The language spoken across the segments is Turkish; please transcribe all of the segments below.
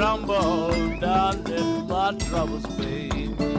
crumble down in my troubles, babe.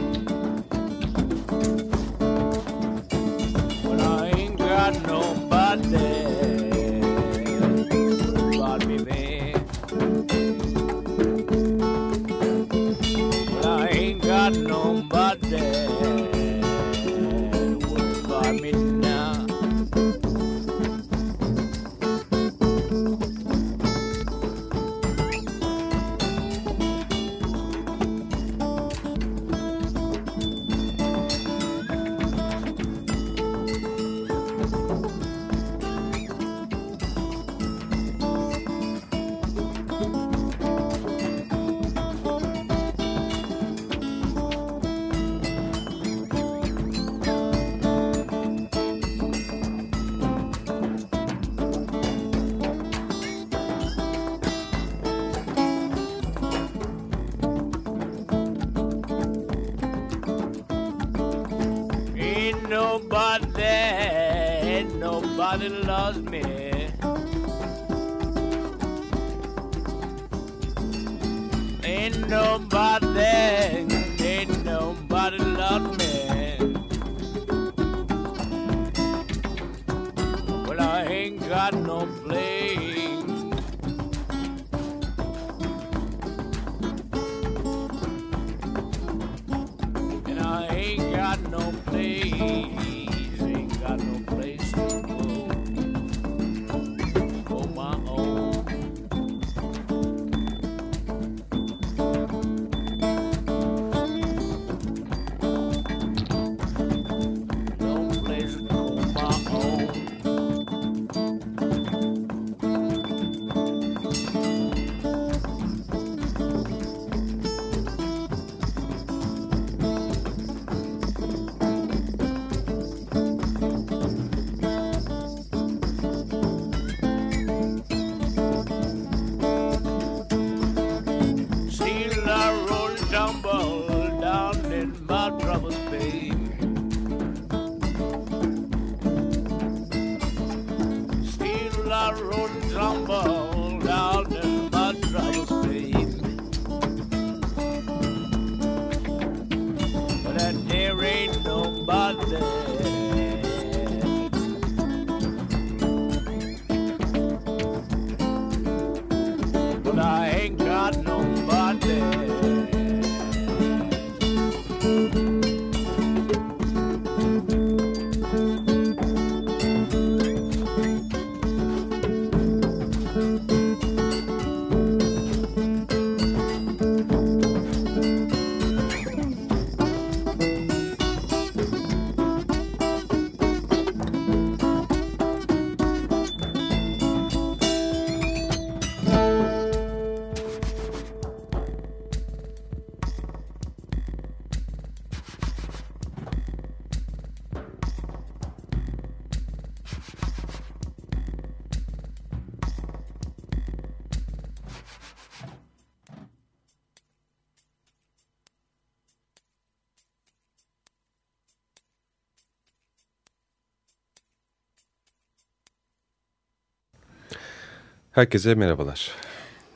Herkese merhabalar.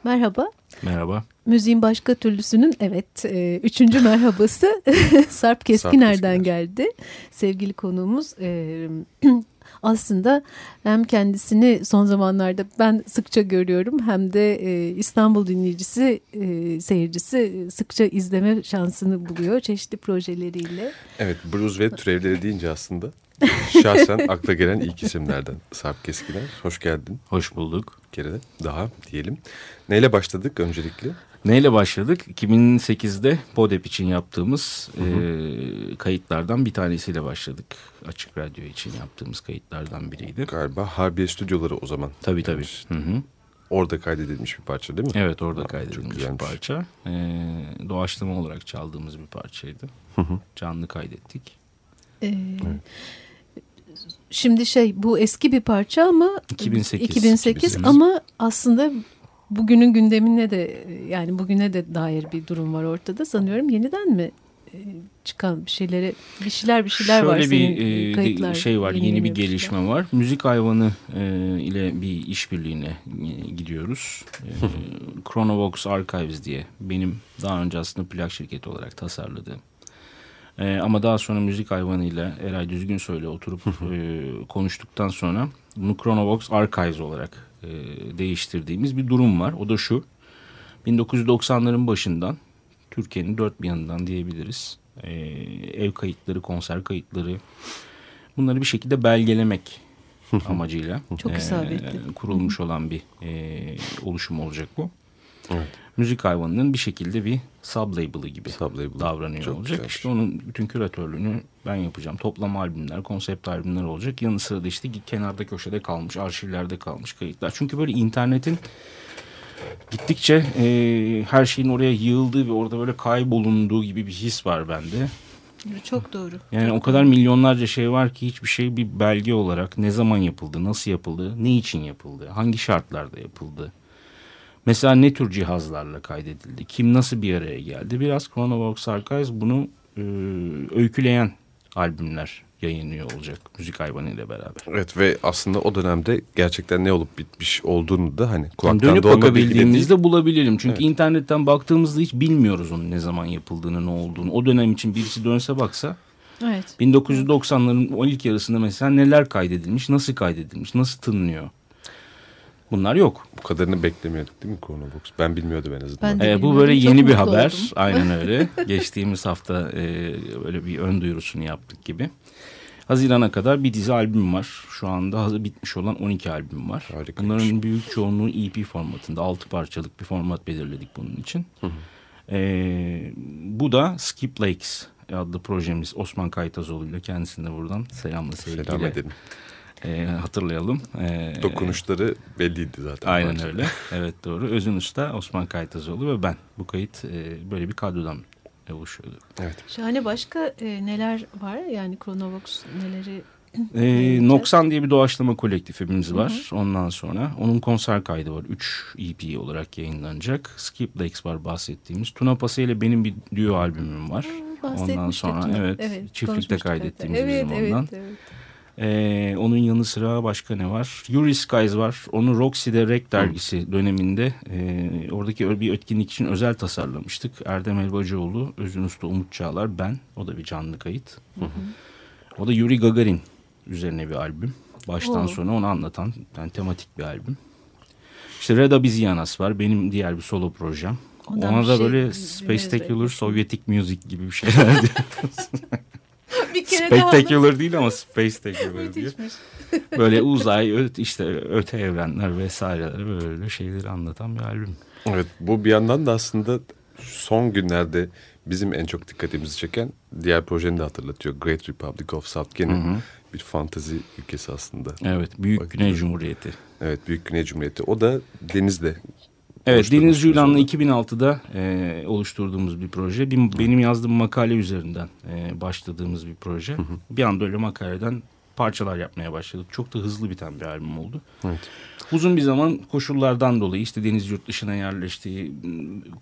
Merhaba. Merhaba. Müziğin başka türlüsünün evet e, üçüncü merhabası Sarp Keskiner'den geldi. Sevgili konuğumuz e, aslında hem kendisini son zamanlarda ben sıkça görüyorum hem de e, İstanbul dinleyicisi, e, seyircisi sıkça izleme şansını buluyor çeşitli projeleriyle. Evet blues ve türevleri deyince aslında şahsen akla gelen ilk isimlerden Sarp Keskiner. Hoş geldin. Hoş bulduk. Bir kere de daha diyelim. Neyle başladık öncelikle? Neyle başladık? 2008'de Podep için yaptığımız hı hı. E, kayıtlardan bir tanesiyle başladık. Açık Radyo için yaptığımız kayıtlardan biriydi. Galiba Harbiye Stüdyoları o zaman. Tabii tabii. Hı hı. Orada kaydedilmiş bir parça değil mi? Evet orada Aa, kaydedilmiş bir parça. E, doğaçlama olarak çaldığımız bir parçaydı. Hı hı. Canlı kaydettik. Ee, evet. Şimdi şey bu eski bir parça ama 2008, 2008, 2008 ama aslında bugünün gündemine de yani bugüne de dair bir durum var ortada sanıyorum. Yeniden mi e, çıkan bir şeylere bir şeyler bir şeyler Şöyle var bir senin e, kayıtlar şey var yeni, yeni bir gelişme şeyler. var. Müzik hayvanı e, ile bir işbirliğine e, gidiyoruz. E, Chronovox Archives diye benim daha önce aslında plak şirketi olarak tasarladığım e, ama daha sonra müzik hayvanıyla Eray Düzgün Söyle oturup e, konuştuktan sonra bunu Chronovox Archives olarak e, değiştirdiğimiz bir durum var. O da şu. 1990'ların başından Türkiye'nin dört bir yanından diyebiliriz. E, ev kayıtları, konser kayıtları bunları bir şekilde belgelemek amacıyla Çok e, kurulmuş olan bir e, oluşum olacak bu. Evet müzik hayvanının bir şekilde bir sub-label'ı gibi sub davranıyor Çok olacak. Güzel. İşte onun bütün küratörlüğünü ben yapacağım. Toplam albümler, konsept albümler olacak. Yanı sıra da işte kenarda köşede kalmış, arşivlerde kalmış kayıtlar. Çünkü böyle internetin gittikçe e, her şeyin oraya yığıldığı ve orada böyle kaybolunduğu gibi bir his var bende. Çok doğru. Yani o kadar milyonlarca şey var ki hiçbir şey bir belge olarak ne zaman yapıldı, nasıl yapıldı, ne için yapıldı, hangi şartlarda yapıldı Mesela ne tür cihazlarla kaydedildi? Kim nasıl bir araya geldi? Biraz Chronovox Archives bunu e, öyküleyen albümler yayınlıyor olacak müzik hayvanı ile beraber. Evet ve aslında o dönemde gerçekten ne olup bitmiş olduğunu da hani kulaktan yani dönüp bakabildiğimizde bulabilirim. Çünkü evet. internetten baktığımızda hiç bilmiyoruz onun ne zaman yapıldığını, ne olduğunu. O dönem için birisi dönse baksa Evet. 1990'ların o ilk yarısında mesela neler kaydedilmiş, nasıl kaydedilmiş, nasıl tınlıyor? Bunlar yok. Bu kadarını beklemiyorduk değil mi Chronobox? Ben bilmiyordum en azından. Ee, bu böyle yeni bir haber. Oldum. Aynen öyle. Geçtiğimiz hafta e, böyle bir ön duyurusunu yaptık gibi. Hazirana kadar bir dizi albüm var. Şu anda hazır bitmiş olan 12 albüm var. Harikaymış. Bunların büyük çoğunluğu EP formatında. 6 parçalık bir format belirledik bunun için. Hı hı. Ee, bu da Skip Lakes adlı projemiz. Osman Kaytazoğlu ile kendisine buradan selamla sevgiyle. Selam edelim e, hatırlayalım. E, Dokunuşları belliydi zaten. Aynen parçada. öyle. Evet doğru. Özün Usta, Osman Kaytazoğlu ve ben. Bu kayıt e, böyle bir kadrodan oluşuyordu. Evet. Şahane başka e, neler var? Yani Chronovox neleri ee, Noksan diye bir doğaçlama kolektifimiz var. Hı hı. Ondan sonra onun konser kaydı var. 3 EP olarak yayınlanacak. Skip Lakes var bahsettiğimiz. Tuna Pase ile benim bir duo albümüm var. Hı, ondan sonra evet, evet çiftlikte kaydettiğimiz evet, bizim evet, ondan. Evet. Ee, onun yanı sıra başka ne var? Yuri Skies var. Onu Roxy'de Rek dergisi döneminde e, oradaki bir etkinlik için özel tasarlamıştık. Erdem Elbacıoğlu, Özün Usta Umut Çağlar, ben. O da bir canlı kayıt. Hı hı. O da Yuri Gagarin üzerine bir albüm. Baştan Oo. sona onu anlatan yani tematik bir albüm. İşte Reda Bizianas var. Benim diğer bir solo projem. Ondan Ona da şey, böyle Spectacular Sovyetik Music gibi bir şeyler bir kere Spectacular daha... değil ama Spacetacular diye. Böyle uzay, işte öte evrenler vesaireler böyle şeyleri anlatan bir albüm. Evet bu bir yandan da aslında son günlerde bizim en çok dikkatimizi çeken diğer projeni de hatırlatıyor. Great Republic of South Gene bir fantazi ülkesi aslında. Evet Büyük Bak, Güney Cumhuriyeti. Evet Büyük Güney Cumhuriyeti. O da denizde Evet Deniz Cüylan'la 2006'da e, oluşturduğumuz bir proje. Bir, benim yazdığım makale üzerinden e, başladığımız bir proje. Hı hı. Bir anda öyle makaleden parçalar yapmaya başladık. Çok da hızlı biten bir albüm oldu. Evet. Uzun bir zaman koşullardan dolayı işte Deniz yurt dışına yerleştiği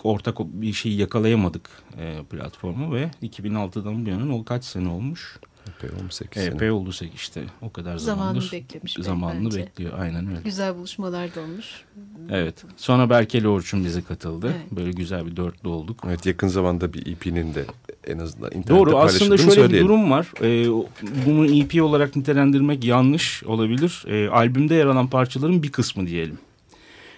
ortak bir şeyi yakalayamadık e, platformu ve 2006'dan bu yana o kaç sene olmuş? Epey olmuş 8 sene. Epey oldu işte o kadar zamandır. Zamanını beklemiş. Zamanını bence. bekliyor aynen öyle. Güzel buluşmalar da olmuş. Evet. Sonra Berkeli Orçun bize katıldı. Evet. Böyle güzel bir dörtlü olduk. Evet yakın zamanda bir EP'nin de en azından internette Doğru aslında şöyle söyleyelim. bir durum var. Ee, bunu EP olarak nitelendirmek yanlış olabilir. Ee, albümde yer alan parçaların bir kısmı diyelim.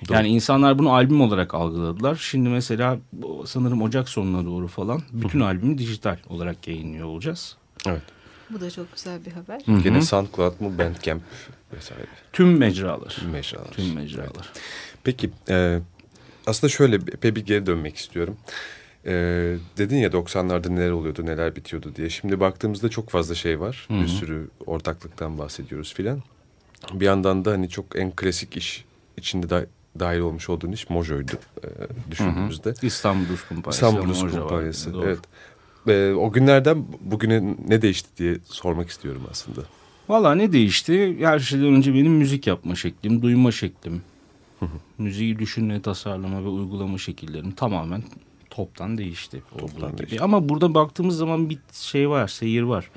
Doğru. Yani insanlar bunu albüm olarak algıladılar. Şimdi mesela sanırım Ocak sonuna doğru falan bütün albümü dijital olarak yayınlıyor olacağız. Evet. Bu da çok güzel bir haber. Hı hı. Gene SoundCloud mu Bandcamp vesaire Tüm mecralar. mecralar. Tüm mecralar. Peki e, aslında şöyle epey bir geri dönmek istiyorum. E, dedin ya 90'larda neler oluyordu neler bitiyordu diye. Şimdi baktığımızda çok fazla şey var. Hı hı. Bir sürü ortaklıktan bahsediyoruz filan. Bir yandan da hani çok en klasik iş içinde da, dahil olmuş olduğun iş Mojo'ydu e, düşündüğümüzde. İstanbul Blues Kumpanyası. İstanbul var. Kumpanyası. Evet. E, o günlerden bugüne ne değişti diye sormak istiyorum aslında. Valla ne değişti? Her şeyden önce benim müzik yapma şeklim, duyma şeklim. Müziği düşünme, tasarlama ve uygulama şekillerim tamamen toptan değişti. Toptan gibi. değişti. Ama burada baktığımız zaman bir şey var, seyir var.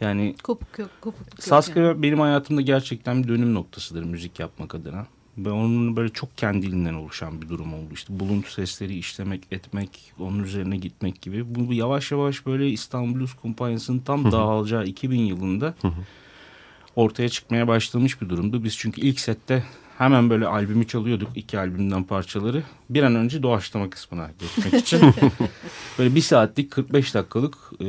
Yani Kopuk yok, kopukluk yok. Saska yani. benim hayatımda gerçekten bir dönüm noktasıdır müzik yapmak adına. Ve onun böyle çok kendiliğinden oluşan bir durum oldu. İşte buluntu sesleri işlemek, etmek, onun üzerine gitmek gibi. Bu yavaş yavaş böyle İstanbul Blues Kumpanyası'nın tam dağılacağı 2000 yılında ortaya çıkmaya başlamış bir durumdu. Biz çünkü ilk sette hemen böyle albümü çalıyorduk. iki albümden parçaları. Bir an önce doğaçlama kısmına geçmek için. böyle bir saatlik 45 dakikalık e,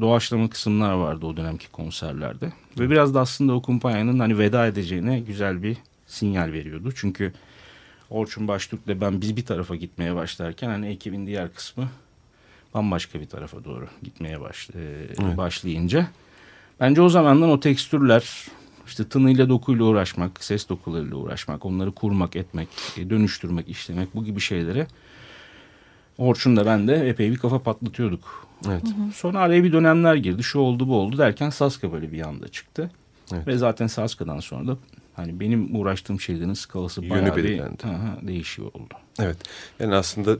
doğaçlama kısımlar vardı o dönemki konserlerde. Ve biraz da aslında o kumpanyanın hani veda edeceğine güzel bir sinyal veriyordu. Çünkü Orçun Baştürk'le ben biz bir tarafa gitmeye başlarken hani ekibin diğer kısmı bambaşka bir tarafa doğru gitmeye baş, e, Evet. başlayınca bence o zamandan o tekstürler işte tınıyla dokuyla uğraşmak, ses dokularıyla uğraşmak, onları kurmak, etmek, e, dönüştürmek, işlemek bu gibi şeylere Orçun da ben de epey bir kafa patlatıyorduk. Evet. Sonra araya bir dönemler girdi. Şu oldu bu oldu derken Saska böyle bir anda çıktı. Evet. Ve zaten Saska'dan sonra da hani benim uğraştığım şeylerin skalası Yönü bayağı bir belirlendi. Aha, değişiyor oldu. Evet. Yani aslında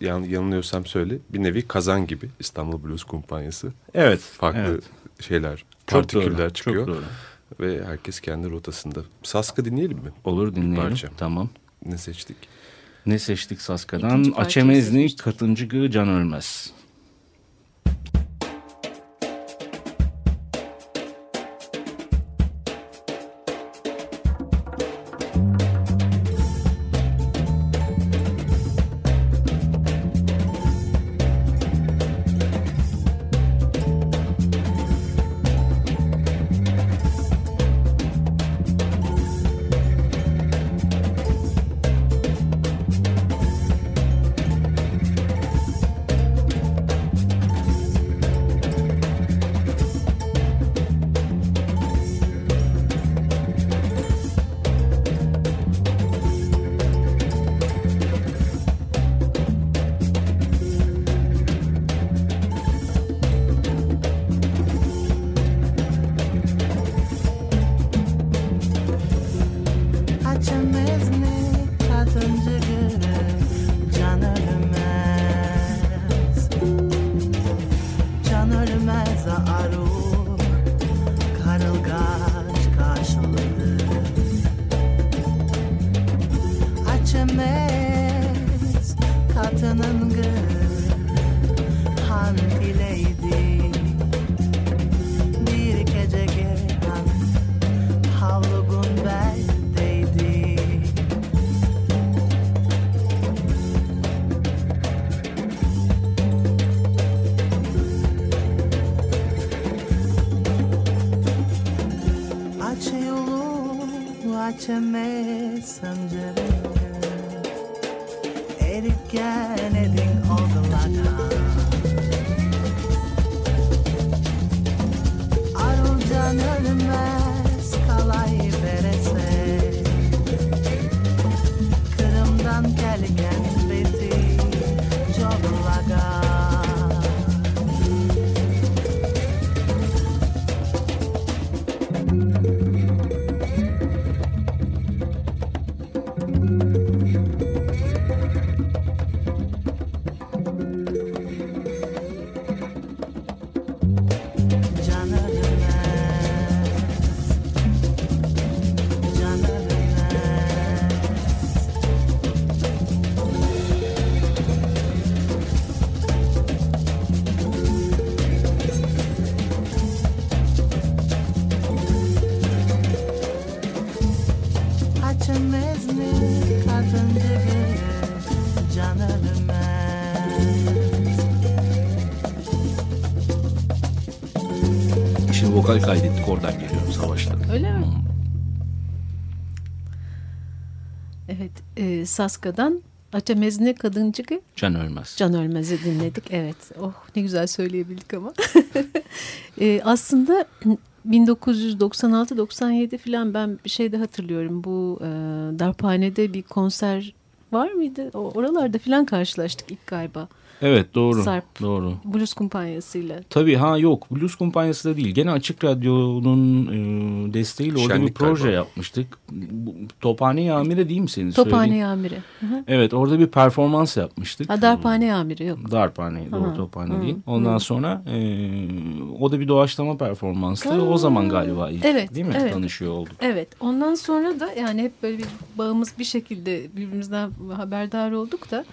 yan, yanılıyorsam söyle bir nevi kazan gibi İstanbul Blues Kumpanyası. Evet. Farklı evet. şeyler, partiküller doğru, çıkıyor. Çok doğru. Ve herkes kendi rotasında. Saska dinleyelim mi? Olur dinleyelim. parça. Tamam. Ne seçtik? Ne seçtik Saska'dan? Seçmiştik. Katıncı Gı Can Ölmez. Yolu açamaz sancıları Erikken edin oldular Arulcan ölmez e, Saska'dan Açamezne Kadıncık'ı Can Ölmez. Can Ölmez'i dinledik. Evet, oh ne güzel söyleyebildik ama. e, aslında 1996-97 falan ben bir şey de hatırlıyorum. Bu e, Darphane'de bir konser var mıydı? O, oralarda falan karşılaştık ilk galiba. Evet doğru. Sarp. Doğru. Blues kumpanyasıyla. Tabii ha yok Blues kumpanyası da değil. Gene Açık Radyo'nun e, desteğiyle orada bir proje galiba. yapmıştık. Tophane Yamire değil mi senin Tophane hı. Evet orada bir performans yapmıştık. Ha, Darphane Yamiri yok. Darphane doğru Aha, Tophane hı, değil. Ondan hı. sonra e, o da bir doğaçlama performanstı. Ha, O zaman galiba ilk evet, değil mi evet. tanışıyor olduk. Evet ondan sonra da yani hep böyle bir bağımız bir şekilde birbirimizden haberdar olduk da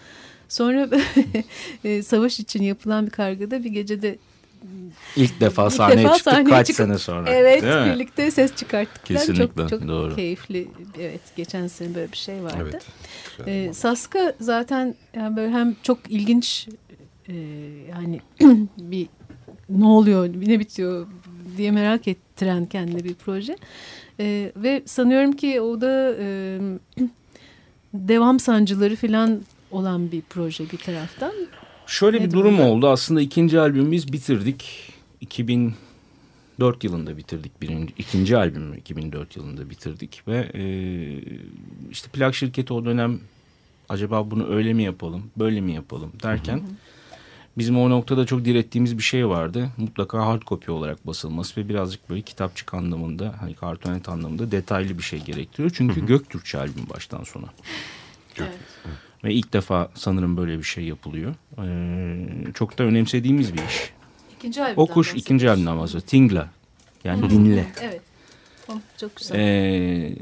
sonra e, savaş için yapılan bir kargada bir gecede İlk defa İlk sahneye defa çıktık sahneye kaç çıkıp- sene sonra. evet birlikte ses çıkarttık. Kesinlikle, Çok, çok doğru. keyifli evet geçen sene böyle bir şey vardı. Evet. Ee, Saska zaten yani böyle hem çok ilginç e, yani bir ne oluyor ne bitiyor diye merak ettiren kendine bir proje. Ee, ve sanıyorum ki o da e, devam sancıları falan olan bir proje bir taraftan. Şöyle Ne bir durum durumda? oldu. Aslında ikinci albümümüz bitirdik. 2004 yılında bitirdik. Birinci, ikinci albümü 2004 yılında bitirdik. Ve e, işte plak şirketi o dönem acaba bunu öyle mi yapalım, böyle mi yapalım derken... Bizim o noktada çok direttiğimiz bir şey vardı. Mutlaka hard copy olarak basılması ve birazcık böyle kitapçık anlamında, hani kartonet anlamında detaylı bir şey gerektiriyor. Çünkü Göktürkçe albüm baştan sona. Evet. Ve ilk defa sanırım böyle bir şey yapılıyor. Ee, çok da önemsediğimiz bir iş. İkinci albümden O kuş ikinci albümden bahsediyor. Tingla. Yani dinle. Evet. Oh, çok güzel. Ee,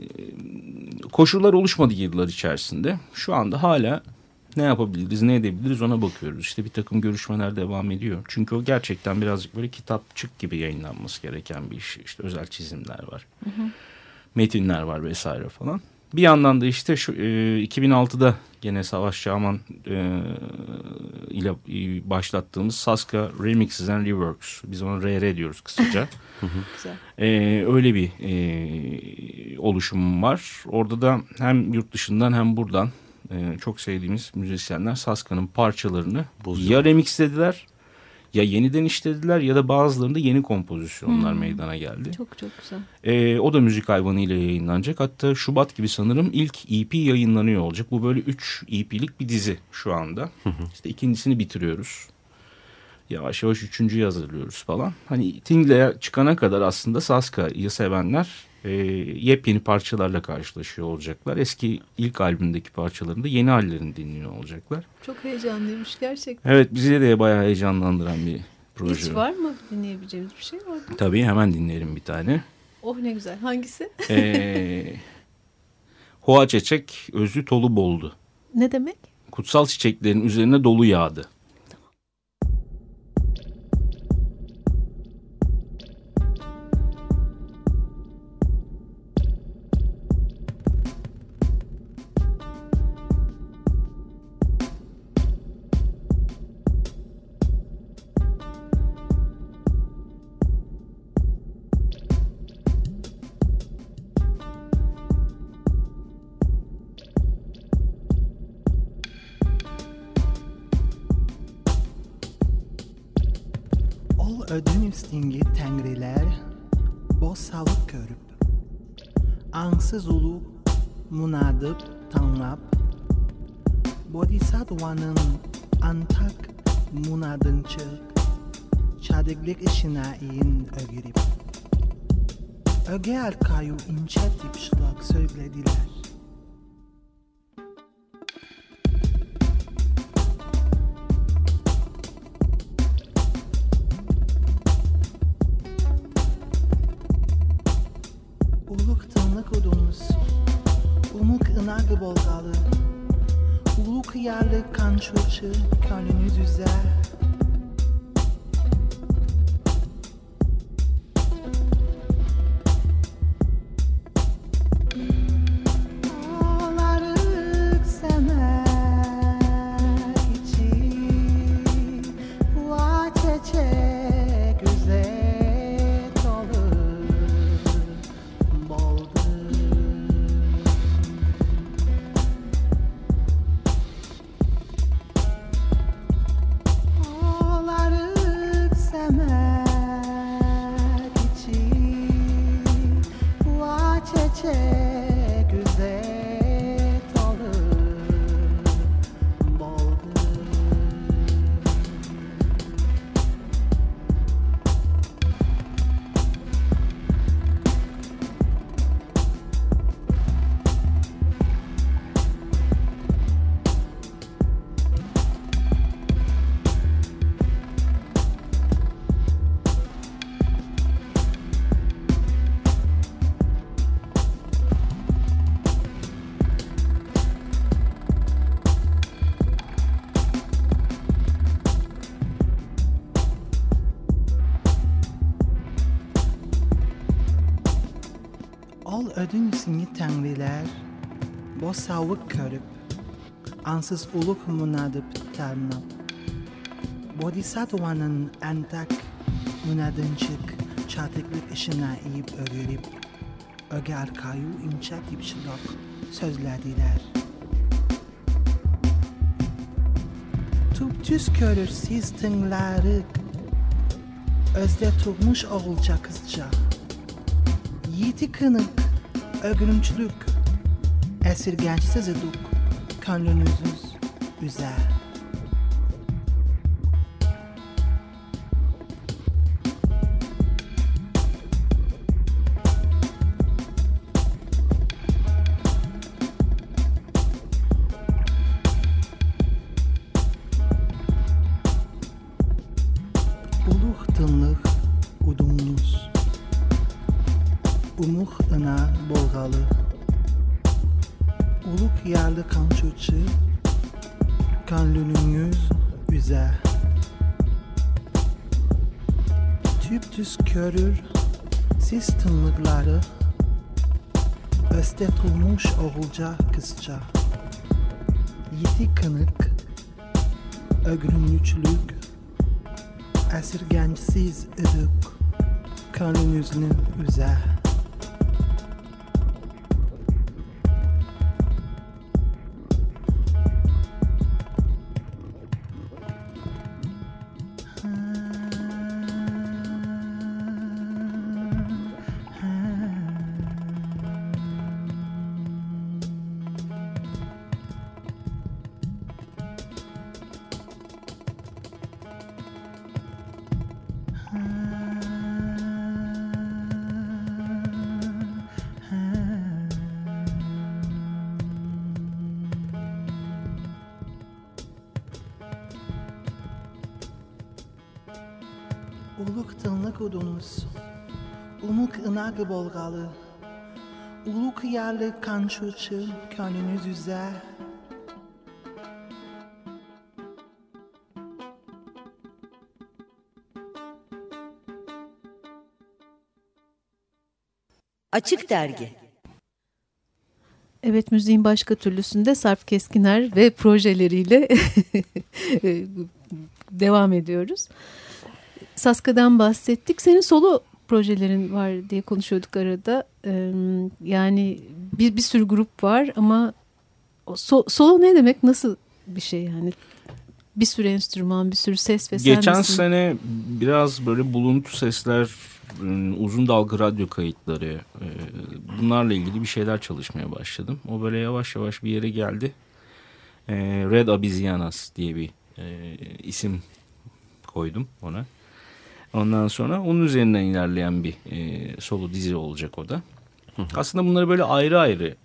koşullar oluşmadı yıllar içerisinde. Şu anda hala ne yapabiliriz, ne edebiliriz ona bakıyoruz. İşte bir takım görüşmeler devam ediyor. Çünkü o gerçekten birazcık böyle kitapçık gibi yayınlanması gereken bir iş. İşte özel çizimler var. Metinler var vesaire falan. Bir yandan da işte şu e, 2006'da gene Savaş Çağman e, ile e, başlattığımız Saska Remixes and Reworks. Biz ona RR diyoruz kısaca. Ee, öyle bir e, oluşumum var. Orada da hem yurt dışından hem buradan e, çok sevdiğimiz müzisyenler Saska'nın parçalarını ya remixlediler ya yeniden işlediler ya da bazılarında yeni kompozisyonlar meydana geldi. Çok çok güzel. Ee, o da müzik hayvanı ile yayınlanacak. Hatta Şubat gibi sanırım ilk EP yayınlanıyor olacak. Bu böyle 3 EP'lik bir dizi şu anda. İşte ikincisini bitiriyoruz. Yavaş yavaş üçüncüyü hazırlıyoruz falan. Hani Tingle'ye çıkana kadar aslında Saska'yı sevenler e, yepyeni parçalarla karşılaşıyor olacaklar. Eski ilk albümdeki parçalarını da yeni hallerini dinliyor olacaklar. Çok heyecanlıymış gerçekten. Evet bizi de bayağı heyecanlandıran bir proje. Hiç var mı dinleyebileceğimiz bir şey var mı? Tabii hemen dinleyelim bir tane. Oh ne güzel. Hangisi? Ee, Hoa çiçek özü tolu boldu. Ne demek? Kutsal çiçeklerin üzerine dolu yağdı. Üstünge tengriler Boşsalık görüp Ansız olup Munadıp tanlap Bodhisattvanın Antak munadınçı Çadıklık işine in ögirip Öge arkayu inçetip şılak söylediler Yeah. Ansız uluk munadıp tarnap. Bodhisattva'nın entak münadınçık çatıklık işine iyip ögürüp, öge arkayu imçak dipşilok sözlediler. Tüptüz körür siz tınlarık, özde tutmuş oğulca kızca. Yiğiti kınık, ögürümçülük, esirgençsiz eduk, gönlünüzüz üzer. Uluk tınlık udumunuz, umuk ına bolgalı, uluk yerli kançuçu, gönlünüz üzer. Tüp düz körür, siz tınlıkları, öste tulmuş oğulca kızca. Yiti kınık, ögrümlüçlük, esirgencisiz idik, gönlünüzün üzer. Bolgalı, uluk yerli kançuçu gönlünüz üzer. Açık Dergi Evet müziğin başka türlüsünde Sarp Keskiner ve projeleriyle devam ediyoruz. Saska'dan bahsettik. Senin solo projelerin var diye konuşuyorduk arada. Yani bir, bir sürü grup var ama so, solo ne demek? Nasıl bir şey yani? Bir sürü enstrüman, bir sürü ses ve sen Geçen misin? sene biraz böyle buluntu sesler, ıı, uzun dalga radyo kayıtları e, bunlarla ilgili bir şeyler çalışmaya başladım. O böyle yavaş yavaş bir yere geldi. Red Abizianas diye bir isim koydum ona. Ondan sonra onun üzerinden ilerleyen bir e, solo dizi olacak o da. Aslında bunları böyle ayrı ayrı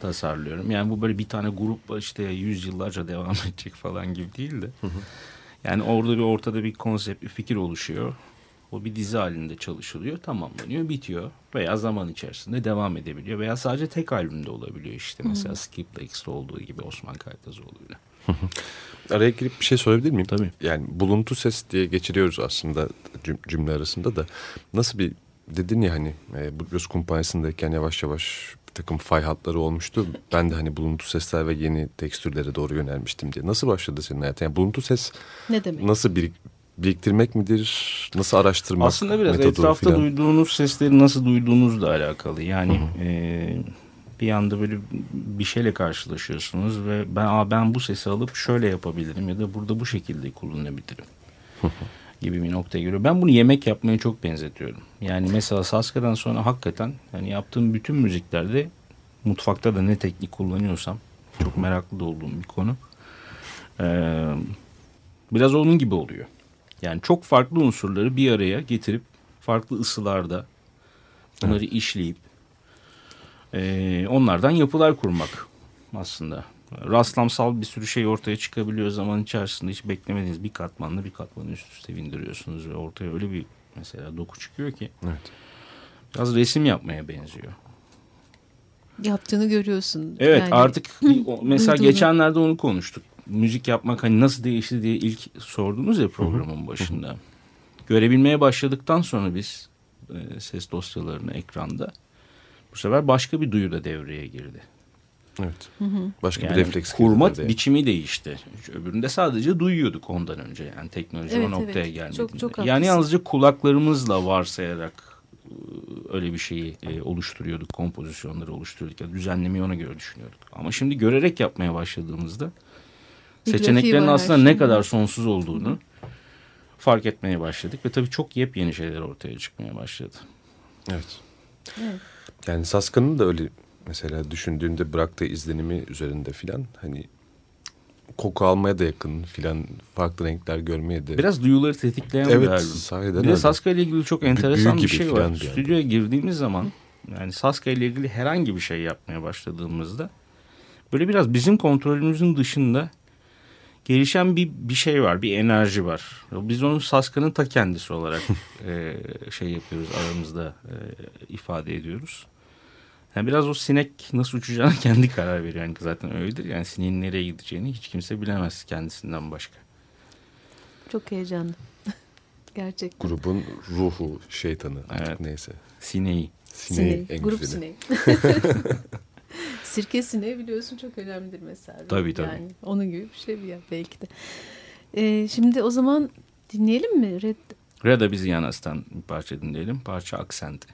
tasarlıyorum. Yani bu böyle bir tane grup işte yüzyıllarca devam edecek falan gibi değil de. Yani orada bir ortada bir konsept, bir fikir oluşuyor. O bir dizi halinde çalışılıyor, tamamlanıyor, bitiyor. Veya zaman içerisinde devam edebiliyor. Veya sadece tek albümde olabiliyor işte. Mesela Skip Lakes'te olduğu gibi Osman Kaytazoğlu'yla. Araya girip bir şey sorabilir miyim? Tabii. Yani buluntu ses diye geçiriyoruz aslında cüm- cümle arasında da. Nasıl bir dedin ya hani e, Blues kumpanyasındayken yavaş yavaş bir takım fay hatları olmuştu. Ben de hani buluntu sesler ve yeni tekstürlere doğru yönelmiştim diye. Nasıl başladı senin hayatın? Yani buluntu ses Ne demek? nasıl birik biriktirmek midir? Nasıl araştırmak? Aslında biraz etrafta filan? duyduğunuz sesleri nasıl duyduğunuzla alakalı. Yani e, bir anda böyle bir şeyle karşılaşıyorsunuz ve ben Aa, ben bu sesi alıp şöyle yapabilirim ya da burada bu şekilde kullanabilirim. gibi bir noktaya geliyor. Ben bunu yemek yapmaya çok benzetiyorum. Yani mesela Saska'dan sonra hakikaten hani yaptığım bütün müziklerde mutfakta da ne teknik kullanıyorsam çok meraklı da olduğum bir konu. Ee, biraz onun gibi oluyor. Yani çok farklı unsurları bir araya getirip farklı ısılarda bunları işleyip e, onlardan yapılar kurmak aslında. Rastlamsal bir sürü şey ortaya çıkabiliyor zaman içerisinde hiç beklemediğiniz bir katmanla bir katmanı üst üste bindiriyorsunuz ve ortaya öyle bir mesela doku çıkıyor ki Evet. biraz resim yapmaya benziyor. Yaptığını görüyorsun. Evet Yani artık mesela geçenlerde onu konuştuk. Müzik yapmak hani nasıl değişti diye ilk sordunuz ya programın başında. Görebilmeye başladıktan sonra biz e, ses dosyalarını ekranda bu sefer başka bir duyu da devreye girdi. Evet. Başka Yani bir refleks kurma girdi araya. biçimi değişti. Öbüründe sadece duyuyorduk ondan önce. Yani teknoloji Evet, o noktaya evet. gelmediğinde. Çok- çok yani haklısın. yalnızca kulaklarımızla varsayarak e, öyle bir şeyi e, oluşturuyorduk. Kompozisyonları oluşturuyorduk. Ya düzenlemeyi ona göre düşünüyorduk. Ama şimdi görerek yapmaya başladığımızda seçeneklerin aslında ne kadar sonsuz olduğunu fark etmeye başladık. Ve tabii çok yepyeni şeyler ortaya çıkmaya başladı. Evet. Evet. Yani Saska'nın da öyle mesela düşündüğünde bıraktığı izlenimi üzerinde filan hani koku almaya da yakın filan farklı renkler görmeye de. Biraz duyuları tetikleyen Evet, bir albüm. sahiden Bir de. Saska ile ilgili çok enteresan bir şey var. Stüdyoya girdiğimiz zaman yani Saska ile ilgili herhangi bir şey yapmaya başladığımızda böyle biraz bizim kontrolümüzün dışında gelişen bir bir şey var, bir enerji var. Biz onu Saska'nın ta kendisi olarak e, şey yapıyoruz, aramızda e, ifade ediyoruz. Yani biraz o sinek nasıl uçacağına kendi karar veriyor. Yani zaten öyledir. Yani sineğin nereye gideceğini hiç kimse bilemez kendisinden başka. Çok heyecanlı. Gerçekten. grubun ruhu, şeytanı artık Evet. neyse. Sineği. Sineği, Sineği, en grup güzeli. sineği. Sirke sineği biliyorsun çok önemlidir mesela. Tabii, tabii. Yani onun gibi bir şey bir ya belki de. Ee, şimdi o zaman dinleyelim mi? Red Reda Bizianas'tan bir parça dinleyelim. Parça Aksenti.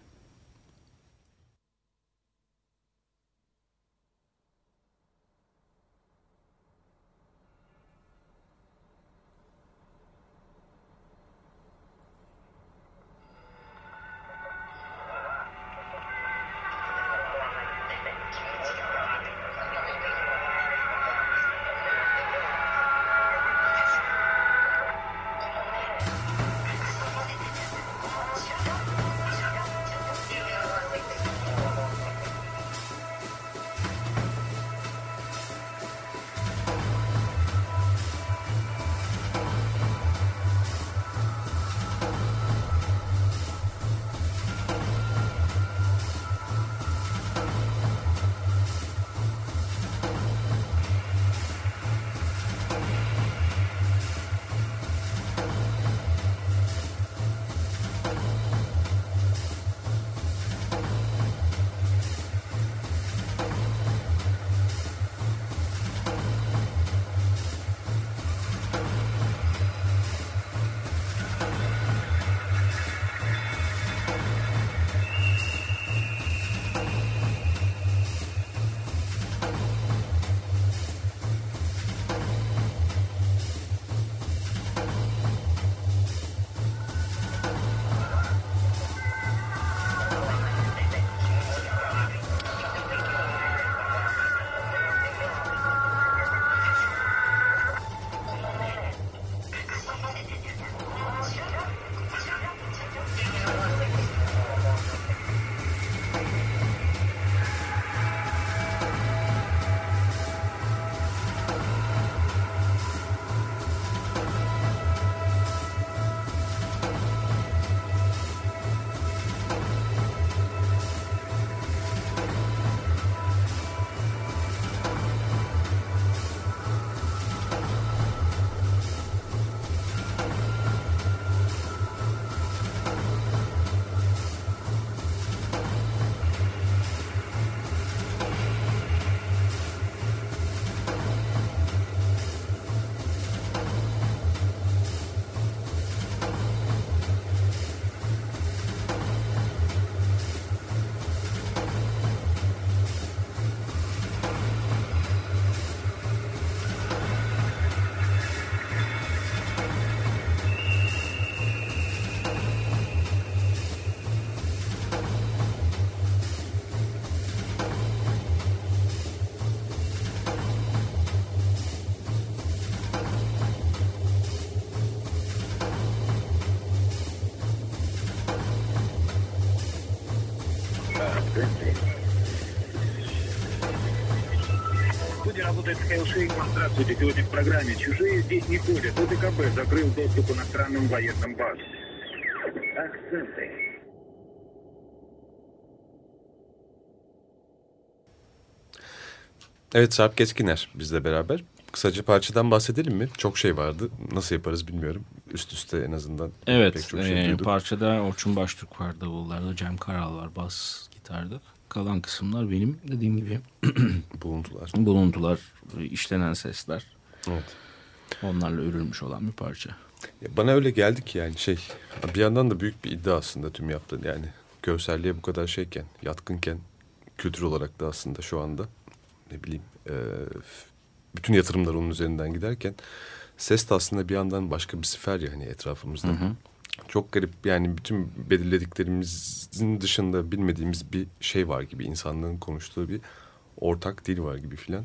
Студия работает Михаил Шейгман. Здравствуйте. Сегодня в программе «Чужие здесь не ходят». ОДКБ закрыл доступ иностранным военным базам. Акценты. Evet Sarp Geçkiner bizle beraber. Kısaca parçadan bahsedelim mi? Çok şey vardı. Nasıl yaparız bilmiyorum. Üst üste en azından pek Evet, çok şey e, duyduk. parçada Orçun Baştürk var davullarda, Cem Karal var bas gitarda. Kalan kısımlar benim dediğim gibi buluntular, e, işlenen sesler. Evet. Onlarla örülmüş olan bir parça. Ya Bana öyle geldi ki yani şey bir yandan da büyük bir iddia aslında tüm yaptığın yani görselliğe bu kadar şeyken yatkınken kültür olarak da aslında şu anda ne bileyim e, bütün yatırımlar onun üzerinden giderken ses de aslında bir yandan başka bir sifer yani etrafımızda. Çok garip yani bütün belirlediklerimizin dışında bilmediğimiz bir şey var gibi insanlığın konuştuğu bir ortak dil var gibi filan.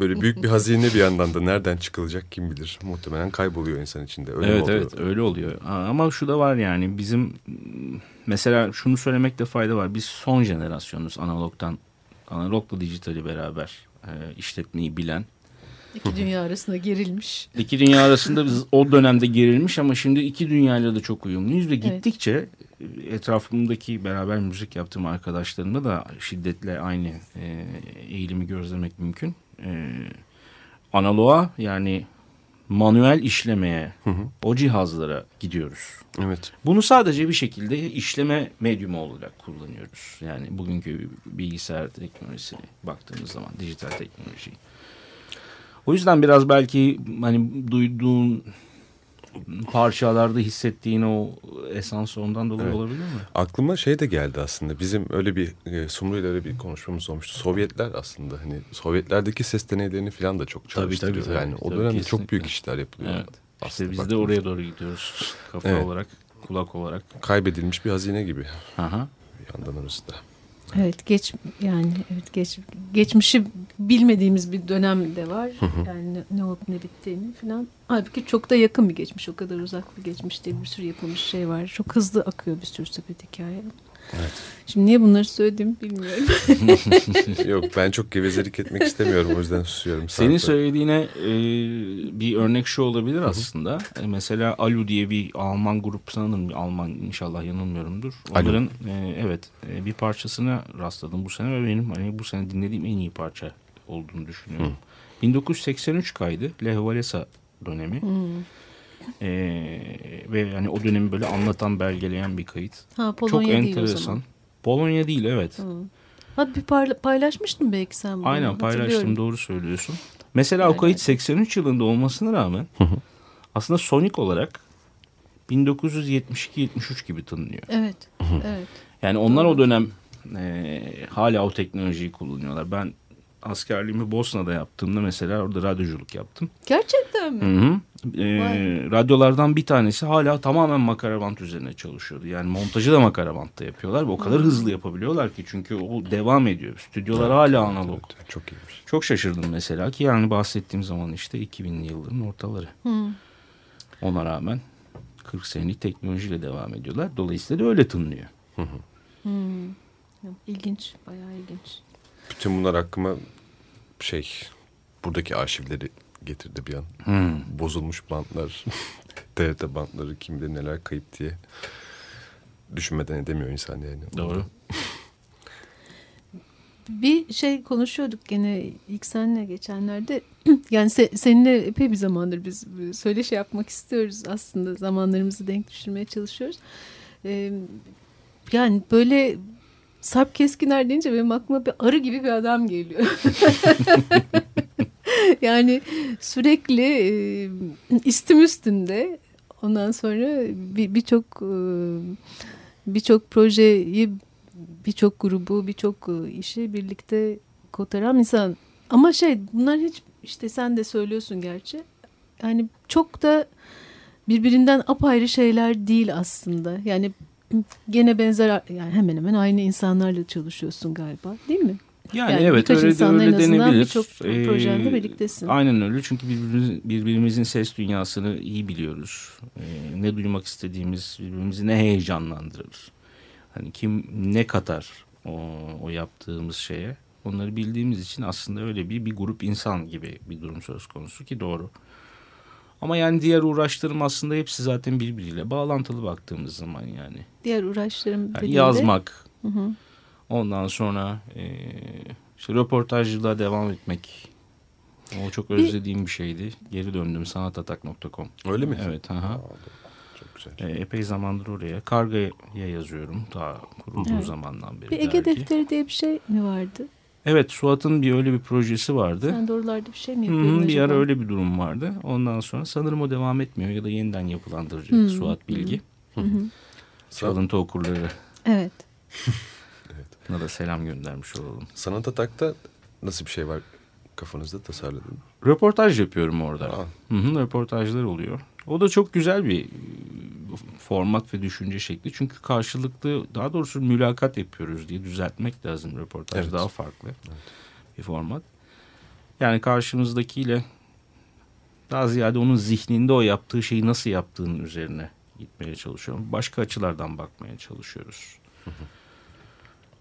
Böyle büyük bir hazine bir yandan da nereden çıkılacak kim bilir. Muhtemelen kayboluyor insan içinde. Öyle evet oluyor? evet öyle oluyor. Ama şu da var yani bizim mesela şunu söylemekte fayda var. Biz son jenerasyonuz analogdan analogla dijitali beraber e, işletmeyi bilen. İki dünya arasında gerilmiş. İki dünya arasında biz o dönemde gerilmiş ama şimdi iki dünyayla da çok uyumluyuz ve Evet. gittikçe e, etrafımdaki beraber müzik yaptığım arkadaşlarımda da şiddetle aynı e, eğilimi gözlemek mümkün. E, analoğa yani manuel işlemeye o cihazlara gidiyoruz. Evet. Bunu sadece bir şekilde işleme medyumu olarak kullanıyoruz. Yani bugünkü bilgisayar teknolojisine baktığımız zaman dijital teknoloji. O yüzden biraz belki hani duyduğun parçalarda hissettiğin o esans ondan dolayı Evet. olabilir mi? Aklıma şey de geldi aslında. Bizim öyle bir e, Sumru'yla öyle bir konuşmamız olmuştu. Sovyetler aslında hani Sovyetlerdeki ses deneylerini falan da çok çalıştırıyor. tabii, tabii. yani o Tabii, dönemde çok kesinlikle. büyük işler yapılıyor. Evet. İşte Aslında biz de oraya doğru gidiyoruz. Kafa Evet. olarak, kulak olarak. Kaybedilmiş bir hazine gibi Aha. bir yandan orası da. Evet geç yani evet geç geçmişi bilmediğimiz bir dönem de var. Yani ne, ne olup ne bittiğini falan. Halbuki çok da yakın bir geçmiş. O kadar uzak bir geçmiş değil. Bir sürü yapılmış şey var. Çok hızlı akıyor bir sürü sepet hikaye. Şimdi niye bunları söylediğimi bilmiyorum. Yok ben çok gevezelik etmek istemiyorum o yüzden susuyorum. Senin Sarp'a. söylediğine e, bir örnek şu olabilir aslında. E, mesela Alu diye bir Alman grup sanırım bir Alman inşallah yanılmıyorumdur. Alu. Onların e, evet e, bir parçasına rastladım bu sene ve benim hani bu sene dinlediğim en iyi parça olduğunu düşünüyorum. 1983 kaydı Le Valesa dönemi. E, ve yani o dönemi böyle anlatan belgeleyen bir kayıt. Ha Çok Polonya değil o enteresan. zaman. Polonya değil evet. Ha bir parla- paylaşmıştın belki sen bunu. Aynen paylaştım doğru söylüyorsun. Mesela o kayıt 83 yılında olmasına rağmen aslında sonik olarak 1972-73 gibi tınlıyor. Evet. evet. Yani onlar o dönem e, hala o teknolojiyi kullanıyorlar. Ben askerliğimi Bosna'da yaptığımda mesela orada radyoculuk yaptım. Gerçekten mi? Hı hı. E, Vay. radyolardan bir tanesi hala tamamen makarabant üzerine çalışıyordu. Yani montajı da makarabantta yapıyorlar ve o kadar hızlı yapabiliyorlar ki çünkü o devam ediyor. Stüdyolar hala analog. Evet, çok iyiymiş. Çok şaşırdım mesela ki yani bahsettiğim zaman işte 2000'li yılların ortaları. Ona rağmen 40 senelik teknolojiyle devam ediyorlar. Dolayısıyla da öyle tınlıyor. İlginç. Bayağı ilginç. Bütün bunlar aklıma şey buradaki arşivleri getirdi bir an. Bozulmuş bantlar, TRT bantları kim bilir neler kayıp diye düşünmeden edemiyor insan yani. Doğru. Bir şey konuşuyorduk gene ilk seninle geçenlerde. yani se- seninle epey bir zamandır biz söyleşi yapmak istiyoruz aslında. Zamanlarımızı denk düşürmeye çalışıyoruz. Ee, yani böyle Sarp Keskiner deyince benim aklıma bir arı gibi bir adam geliyor. yani sürekli e, istim üstünde. Ondan sonra bir- birçok e, birçok projeyi birçok grubu birçok işi birlikte kotaran insan. Ama şey bunlar hiç işte sen de söylüyorsun gerçi. Yani çok da birbirinden apayrı şeyler değil aslında. Yani gene benzer yani hemen hemen aynı insanlarla çalışıyorsun galiba değil mi? Yani, Yani evet öyle de öyle denebilir. birçok projende birliktesin. Aynen öyle çünkü birbirimiz, birbirimizin ses dünyasını iyi biliyoruz. Ee, ne duymak istediğimiz birbirimizi ne heyecanlandırır. Hani kim ne katar o, o yaptığımız şeye. Onları bildiğimiz için aslında öyle bir bir grup insan gibi bir durum söz konusu ki doğru. Ama yani diğer uğraşlarım aslında hepsi zaten birbiriyle bağlantılı baktığımız zaman yani. Diğer uğraşlarım yani dediğinde- yazmak, Hı hı. Ondan sonra e, işte röportajcılığa devam etmek. O çok özlediğim bir şeydi. Geri döndüm sanatatak.com. Öyle mi? Evet. Aha. Çok güzel. E, epey zamandır oraya. Karga'ya yazıyorum. Daha kurulduğu Evet. zamandan beri. Bir Ege dergi. Defteri diye bir şey mi vardı? Evet Suat'ın bir öyle bir projesi vardı. Sen de oralarda bir şey mi Hı yapıyordun hı, bir acaba? ara öyle bir durum vardı. Ondan sonra sanırım o devam etmiyor ya da yeniden yapılandıracak Hı, Suat Bilgi. Hı hı. Çalıntı okurları. Evet. Buna da selam göndermiş olalım. Sanat Atak'ta nasıl bir şey var kafanızda tasarladın? Röportaj yapıyorum orada. Aa. Hı hı, röportajlar oluyor. O da çok güzel bir e, format ve düşünce şekli. Çünkü karşılıklı daha doğrusu mülakat yapıyoruz diye düzeltmek lazım. Röportaj Evet. daha farklı bir format. Yani karşımızdakiyle daha ziyade onun zihninde o yaptığı şeyi nasıl yaptığının üzerine gitmeye çalışıyorum. Başka açılardan bakmaya çalışıyoruz.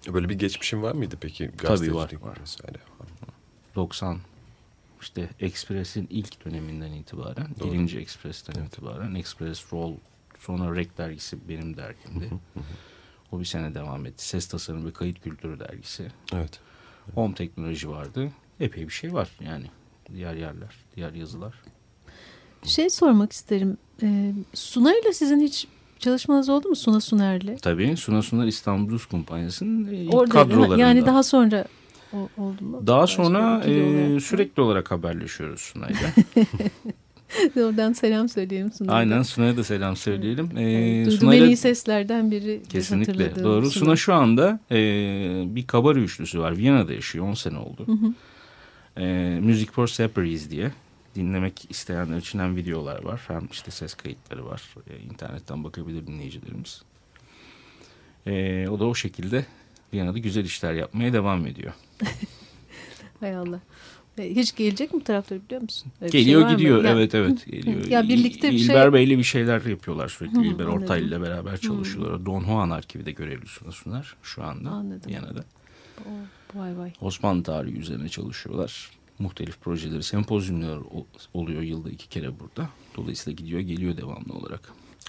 Böyle bir geçmişin var mıydı peki? Tabii Gazetecilik var, var. vesaire. 90 işte Express'in ilk döneminden itibaren, Doğru. birinci Express'ten itibaren Express Roll, sonra Rek dergisi benim dergimdi. o bir sene devam etti. Ses Tasarım ve Kayıt Kültürü dergisi. Evet. Home Teknoloji vardı. Epey bir şey var yani. Diğer yerler, diğer yazılar. Şey sormak isterim. Ee, Suna ile sizin hiç çalışmanız oldu mu Suna Suner'le? Tabii Suna Sunar İstanbul Blues Kumpanyası'nın e, ilk Orada kadrolarında. yani daha sonra o- oldu mu? Daha Başka sonra e, olarak. sürekli olarak haberleşiyoruz Sunay'la. Oradan selam söyleyelim Suna'ya. Aynen Sunay'a da selam söyleyelim. E, Evet, Duyduğum Sunay'la- en iyi seslerden biri. Kesinlikle doğru. Suna. Suna şu anda e, bir kabari üçlüsü var. Viyana'da yaşıyor 10 sene oldu. E, Music for Separies diye dinlemek isteyenler için hem videolar var hem işte ses kayıtları var. E, internetten bakabilir dinleyicilerimiz. E, o da o şekilde Viyana'da güzel işler yapmaya devam ediyor. Hay Allah. E, Hiç gelecek mi tarafları biliyor musun? Öyle şey Geliyor mı? gidiyor Ya- evet evet geliyor. Ya birlikte bir şey- İlber Bey'le bir şeyler yapıyorlar sürekli. Hı, İlber. Ortaylı ile beraber çalışıyorlar. Don Juan Arkivi'de görevli sunar şu anda Anladım. Viyana'da. Vay vay. Osmanlı tarihi üzerine çalışıyorlar. Muhtelif projeleri, sempozyumlar oluyor yılda iki kere burada. Dolayısıyla gidiyor geliyor devamlı olarak.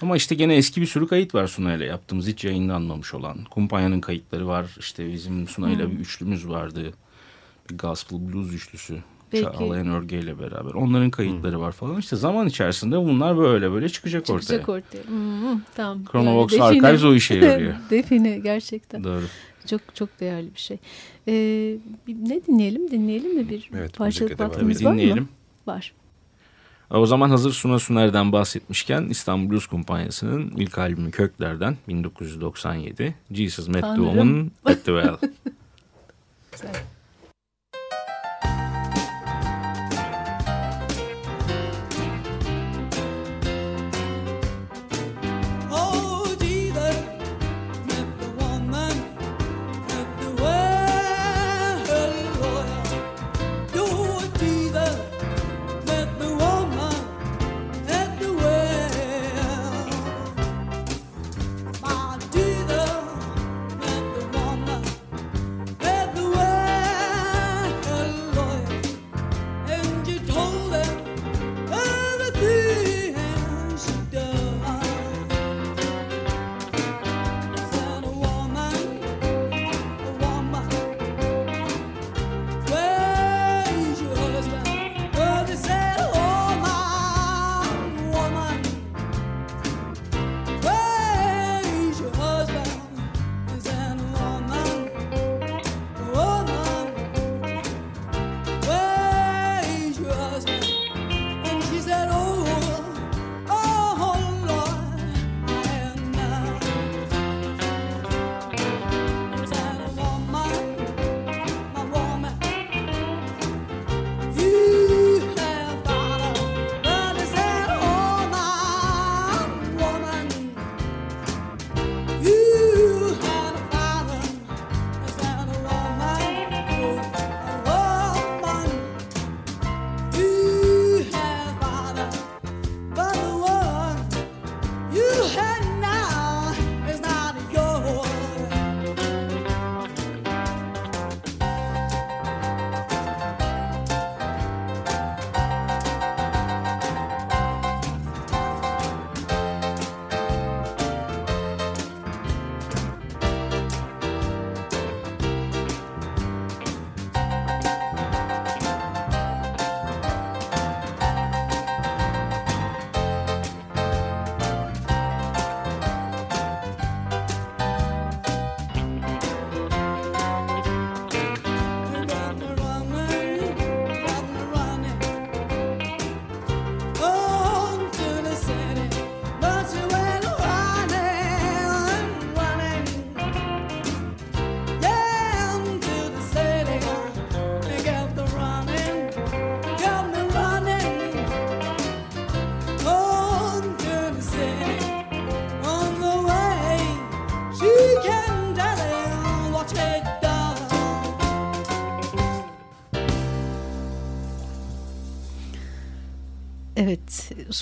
Ama işte gene eski bir sürü kayıt var Sunay'la yaptığımız hiç yayınlanmamış olan. Kumpanya'nın kayıtları var. İşte bizim Sunay'la bir üçlümüz vardı. Bir gospel blues üçlüsü. Belki- Çağlayan Örge ile beraber. Onların kayıtları var falan. İşte zaman içerisinde bunlar böyle böyle çıkacak, Çıkacak ortaya. ortaya. Hmm, tamam. Chronovox Yani define- Archives o işe yarıyor. define gerçekten. Doğru. Çok çok değerli bir şey. Bir- ne dinleyelim? Dinleyelim mi bir Evet, parçalık vaktimiz var mı? dinleyelim. Var. O zaman hazır Suna Suner'den bahsetmişken İstanbul Blues Kumpanyası'nın ilk albümü Kökler'den 1997 Jesus Met the. Woman at the Well. Güzel.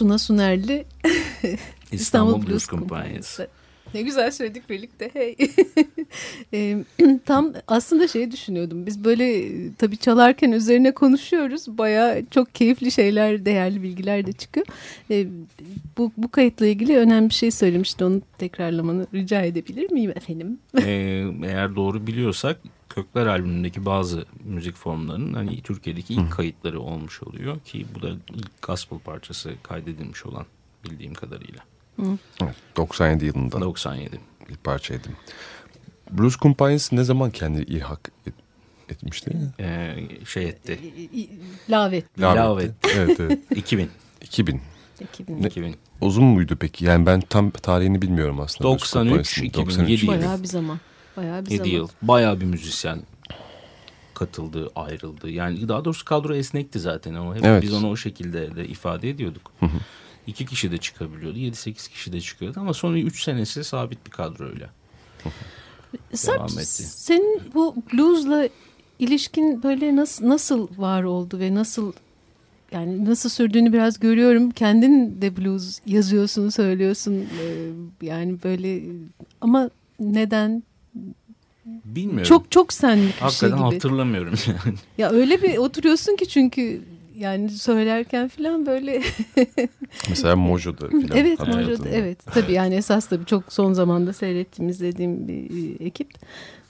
Suna Sunerli İstanbul Blues Kumpanyası. Ne güzel söyledik birlikte. Hey. E, tam aslında şey düşünüyordum. Biz böyle e, tabii çalarken üzerine konuşuyoruz. Bayağı çok keyifli şeyler, değerli bilgiler de çıkıyor. E, bu, bu kayıtla ilgili önemli bir şey söylemişti. Onu tekrarlamanı rica edebilir miyim efendim? Ee, eğer doğru biliyorsak Kökler albümündeki bazı müzik formlarının hani Türkiye'deki ilk kayıtları olmuş oluyor ki bu da ilk gospel parçası kaydedilmiş olan bildiğim kadarıyla. Evet, 97 yılında 97. bir parçaydı. Blues Kumpanyası ne zaman kendini ilhak et, etmişti? Ee, şey etti. Lavet. Lavet. Evet, evet. 2000. 2000. 2000. 2000. Uzun muydu peki? Yani ben tam tarihini bilmiyorum aslında. Blues 93, Kumpanyası'nın. 2007 yılı. Bayağı bir zaman. Bayağı bir 7 zaman. yıl. Bayağı bir müzisyen katıldı, ayrıldı. Yani daha doğrusu kadro esnekti zaten. Ama hep Evet. biz onu o şekilde de ifade ediyorduk. İki kişi de çıkabiliyordu. 7-8 kişi de çıkıyordu. Ama son 3 senesi sabit bir kadroyla. Sarp, devam etti. senin bu bluesla ilişkin böyle nasıl nasıl var oldu ve nasıl yani nasıl sürdüğünü biraz görüyorum. Kendin de blues yazıyorsun, söylüyorsun. Ee, yani böyle ama neden? Bilmiyorum. Çok çok senlik bir şey Hakikaten gibi. hatırlamıyorum yani. Ya öyle bir oturuyorsun ki çünkü yani söylerken falan böyle Mesela Mojo'da falan. evet. Mojo'da evet tabii yani esas tabii çok son zamanda seyrettiğim izlediğim bir e, ekip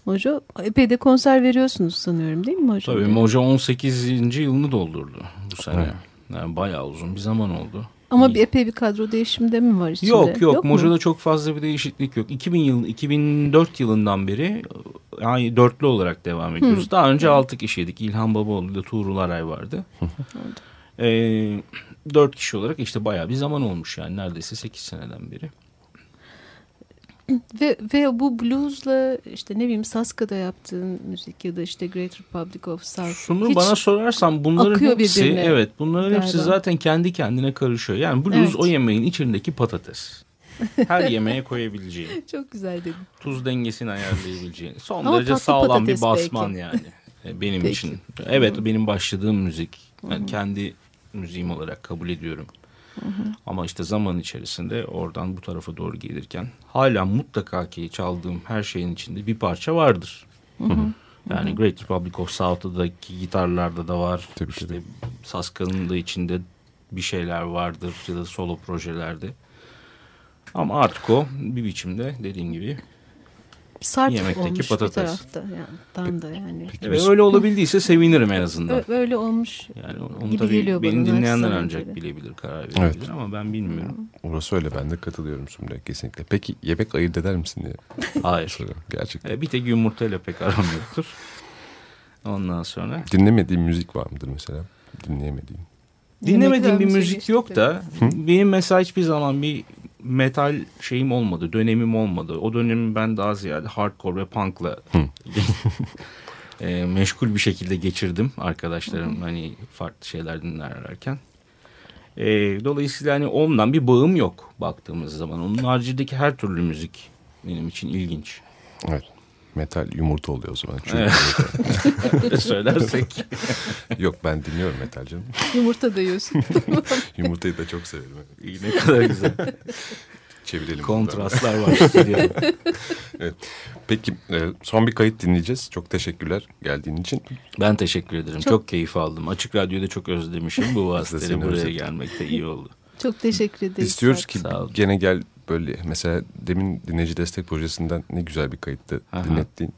Mojo epey de konser veriyorsunuz sanıyorum değil mi Mojo? Tabii Moja 18. yılını doldurdu bu sene. Yani bayağı uzun bir zaman oldu. Ama bir epey bir kadro değişimde mi var içinde? Yok yok, mu? Moja'da çok fazla bir değişiklik yok. 2000 yıl 2004 yılından beri yani dörtlü olarak devam ediyoruz. Daha önce 6 kişiydik. İlhan Babaoğlu ile Tuğrul Aray vardı. ee, 4 kişi olarak işte bayağı bir zaman olmuş yani neredeyse 8 seneden beri. Ve, ve bu bluesla işte ne bileyim Saska'da yaptığın müzik ya da işte Great Republic of South. Şunu bana sorarsan bunların hepsi evet bunların hepsi galiba. zaten kendi kendine karışıyor. Yani blues Evet. o yemeğin içindeki patates. Her yemeğe koyabileceğin. Çok güzel dedin. tuz dengesini ayarlayabileceğin. Son Ama derece sağlam bir basman belki. yani e, benim Peki. için. Evet benim başladığım müzik. Ben kendi müziğim olarak kabul ediyorum. Ama işte zaman içerisinde oradan bu tarafa doğru gelirken hala mutlaka ki çaldığım her şeyin içinde bir parça vardır. Yani Great Republic of South'daki gitarlarda da var. Tabii, işte. Saska'nın da içinde bir şeyler vardır ya da solo projelerde. Ama artık o bir biçimde dediğin gibi Sarp Yemekteki olmuş patates. bir tarafta. Yani, tam da yani. Evet, öyle olabildiyse sevinirim en azından. Öyle olmuş. Yani onu gibi tabii geliyor beni dinleyenler ancak böyle. bilebilir, karar verebilir Evet. ama ben bilmiyorum. Orası öyle ben de katılıyorum Sumre kesinlikle. Peki yemek ayırt eder misin diye Hayır. soruyorum. Gerçekten. E, bir tek yumurtayla pek aram yoktur. Ondan sonra Dinlemediğin müzik var mıdır mesela? Dinleyemediğin. dinlemediğim bir müzik yok da benim mesela hiçbir zaman bir metal şeyim olmadı, dönemim olmadı. O dönemi ben daha ziyade hardcore ve punk'la e, meşgul bir şekilde geçirdim arkadaşlarım hani farklı şeyler dinlerlerken. E, dolayısıyla hani ondan bir bağım yok baktığımız zaman. Onun haricindeki her türlü müzik benim için ilginç. Evet. Metal yumurta oluyor o zaman. Çünkü Öyle söylersek. Yok ben dinliyorum metal canım. Yumurta da yiyorsun. Yumurtayı da çok severim. İyi, ne kadar güzel. Çevirelim. Kontrastlar var. stüdyoda. Peki e, son bir kayıt dinleyeceğiz. Çok teşekkürler geldiğin için. Ben teşekkür ederim. Çok, keyif aldım. Açık Radyo'da çok özlemişim. Bu vasıtayla buraya gelmek de iyi oldu. Çok teşekkür ederiz. İstiyoruz ki gene gel böyle mesela demin dinleyici destek projesinden ne güzel bir kayıttı Aha. dinlettiğin.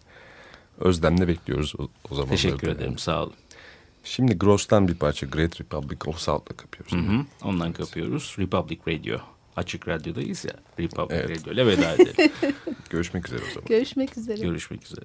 Özlemle bekliyoruz o, o zaman. Teşekkür ederim. Sağ olun. Şimdi Gross'tan bir parça Great Republic of South'la kapıyoruz. Hı hı. Ondan kapıyoruz. Republic Radio. Açık Radyo'dayız ya. Republic Evet. Radio ile veda edelim. Görüşmek üzere o zaman. Görüşmek üzere. Görüşmek üzere.